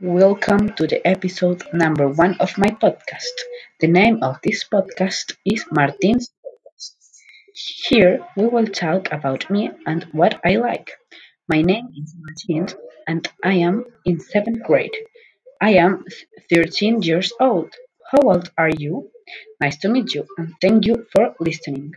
Welcome to the episode number one of my podcast. The name of this podcast is Martín's Podcast. Here we will talk about me and what I like. My name is Martin and I am in seventh grade. I am 13 years old. How old are you? Nice to meet you and thank you for listening.